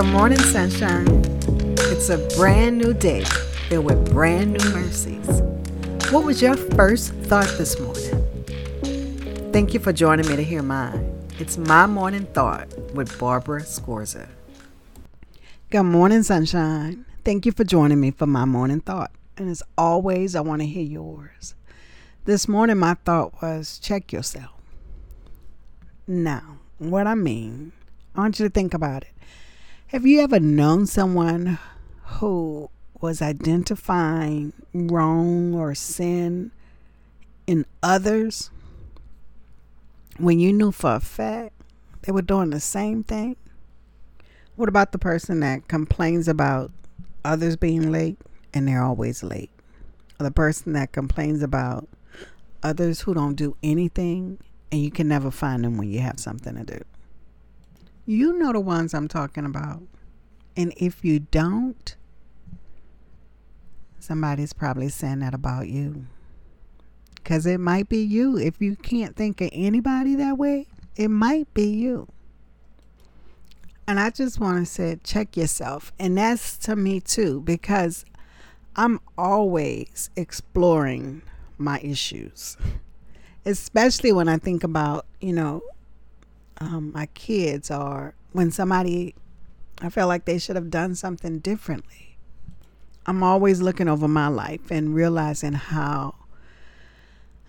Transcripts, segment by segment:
Good morning, sunshine. It's a brand new day filled with brand new mercies. What was your first thought this morning? Thank you for joining me to hear mine. It's my morning thought with Barbara Scorza. Good morning, sunshine. Thank you for joining me for my morning thought. And as always, I want to hear yours. This morning, my thought was check yourself. Now, what I mean, I want you to think about it. Have you ever known someone who was identifying wrong or sin in others when you knew for a fact they were doing the same thing? What about the person that complains about others being late and they're always late? Or the person that complains about others who don't do anything and you can never find them when you have something to do? You know the ones I'm talking about. And if you don't, somebody's probably saying that about you. Because it might be you. If you can't think of anybody that way, it might be you. And I just want to say, check yourself. And that's to me too, because I'm always exploring my issues, especially when I think about, you know, um, my kids or when somebody I felt like they should have done something differently. I'm always looking over my life and realizing how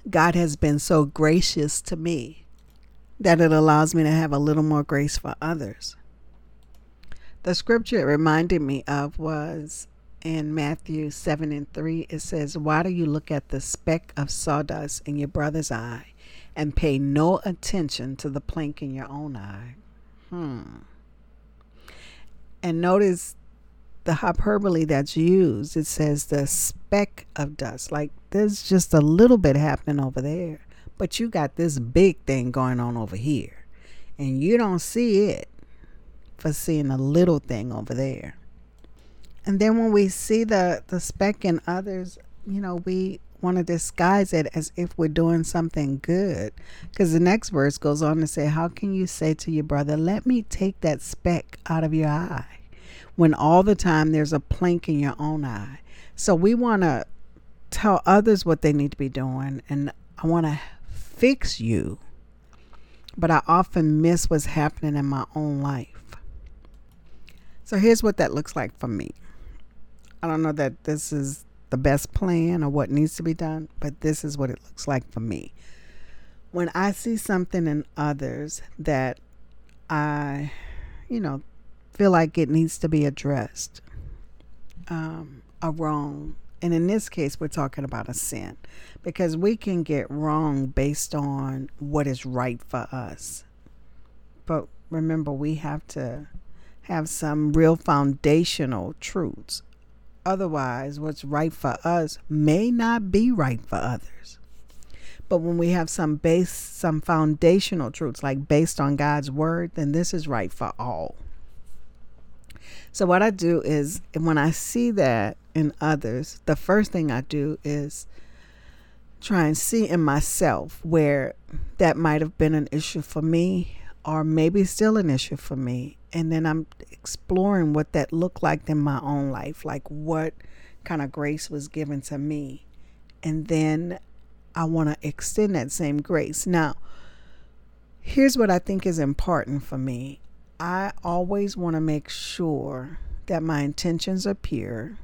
God has been so gracious to me that it allows me to have a little more grace for others. The scripture it reminded me of was in Matthew 7 and 3. It says, Why do you look at the speck of sawdust in your brother's eye and pay no attention to the plank in your own eye. Hmm. And notice the hyperbole that's used. It says the speck of dust. Like there's just a little bit happening over there, but you got this big thing going on over here. And you don't see it for seeing a little thing over there. And then when we see the, the speck in others, you know, we want to disguise it as if we're doing something good. Because the next verse goes on to say, How can you say to your brother, Let me take that speck out of your eye, when all the time there's a plank in your own eye? So we want to tell others what they need to be doing, and I want to fix you. But I often miss what's happening in my own life. So here's what that looks like for me. I don't know that this is the best plan or what needs to be done, but this is what it looks like for me. When I see something in others that I, you know, feel like it needs to be addressed, um, a wrong, and in this case, we're talking about a sin because we can get wrong based on what is right for us. But remember, we have to have some real foundational truths Otherwise, what's right for us may not be right for others. But when we have some base, some foundational truths, like based on God's word, then this is right for all. So, what I do is when I see that in others, the first thing I do is try and see in myself where that might have been an issue for me or maybe still an issue for me and then I'm exploring what that looked like in my own life, like what kind of grace was given to me. And then I want to extend that same grace. Now, here's what I think is important for me I always want to make sure that my intentions are pure,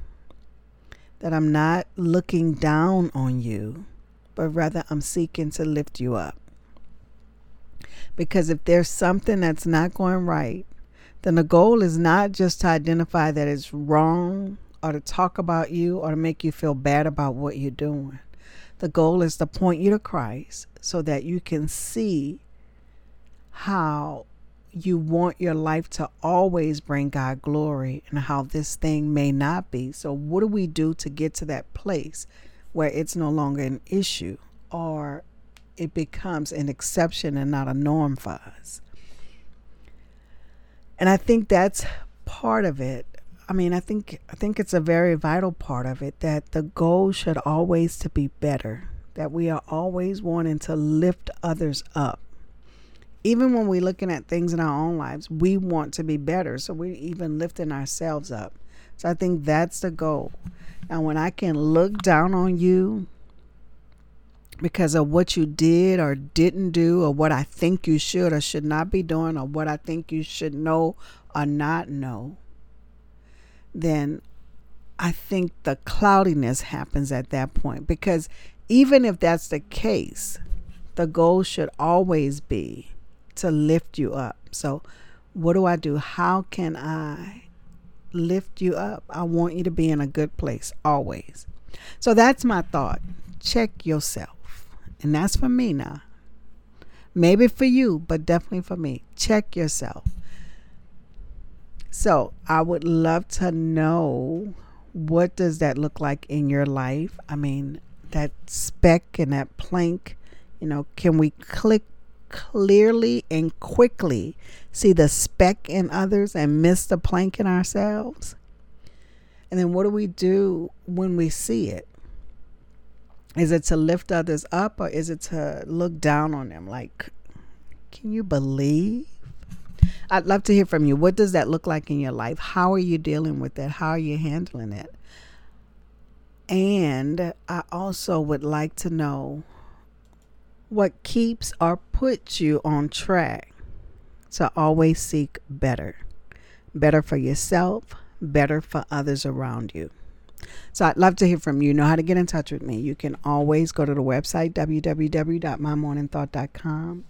that I'm not looking down on you, but rather I'm seeking to lift you up. Because if there's something that's not going right, then the goal is not just to identify that it's wrong or to talk about you or to make you feel bad about what you're doing. The goal is to point you to Christ so that you can see how you want your life to always bring God glory and how this thing may not be. So, what do we do to get to that place where it's no longer an issue or it becomes an exception and not a norm for us? and I think that's part of it. I mean, I think I think it's a very vital part of it that the goal should always to be better. That we are always wanting to lift others up. even when we're looking at things in our own lives, we want to be better. So we're even lifting ourselves up. So I think that's the goal. And when I can look down on you because of what you did or didn't do, or what I think you should or should not be doing, or what I think you should know or not know, then I think the cloudiness happens at that point. Because even if that's the case, the goal should always be to lift you up. So, what do I do? How can I lift you up? I want you to be in a good place always. So, that's my thought. Check yourself. And that's for me now. Maybe for you, but definitely for me. Check yourself. So, I would love to know what does that look like in your life? I mean, that speck and that plank, you know, can we click clearly and quickly see the speck in others and miss the plank in ourselves? And then what do we do when we see it? Is it to lift others up or is it to look down on them? Like, can you believe? I'd love to hear from you. What does that look like in your life? How are you dealing with that? How are you handling it? And I also would like to know what keeps or puts you on track to always seek better. Better for yourself, better for others around you. So I'd love to hear from you. you. Know how to get in touch with me. You can always go to the website www.mymorningthought.com. You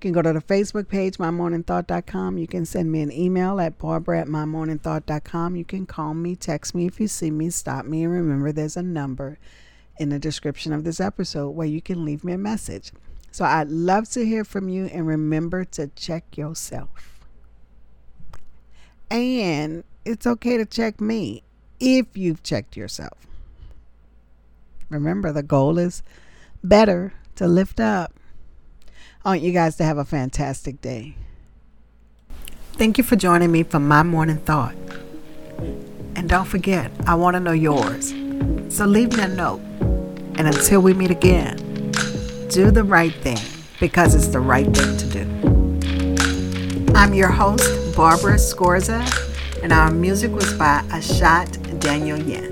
can go to the Facebook page, mymorningthought.com. You can send me an email at barbara at mymorningthought.com. You can call me, text me if you see me, stop me, and remember there's a number in the description of this episode where you can leave me a message. So I'd love to hear from you and remember to check yourself. And it's okay to check me if you've checked yourself. Remember, the goal is better to lift up. I want you guys to have a fantastic day. Thank you for joining me for my morning thought. And don't forget, I want to know yours. So leave me a note. And until we meet again, do the right thing because it's the right thing to do. I'm your host, Barbara Scorza, and our music was by Ashat Daniel Yen.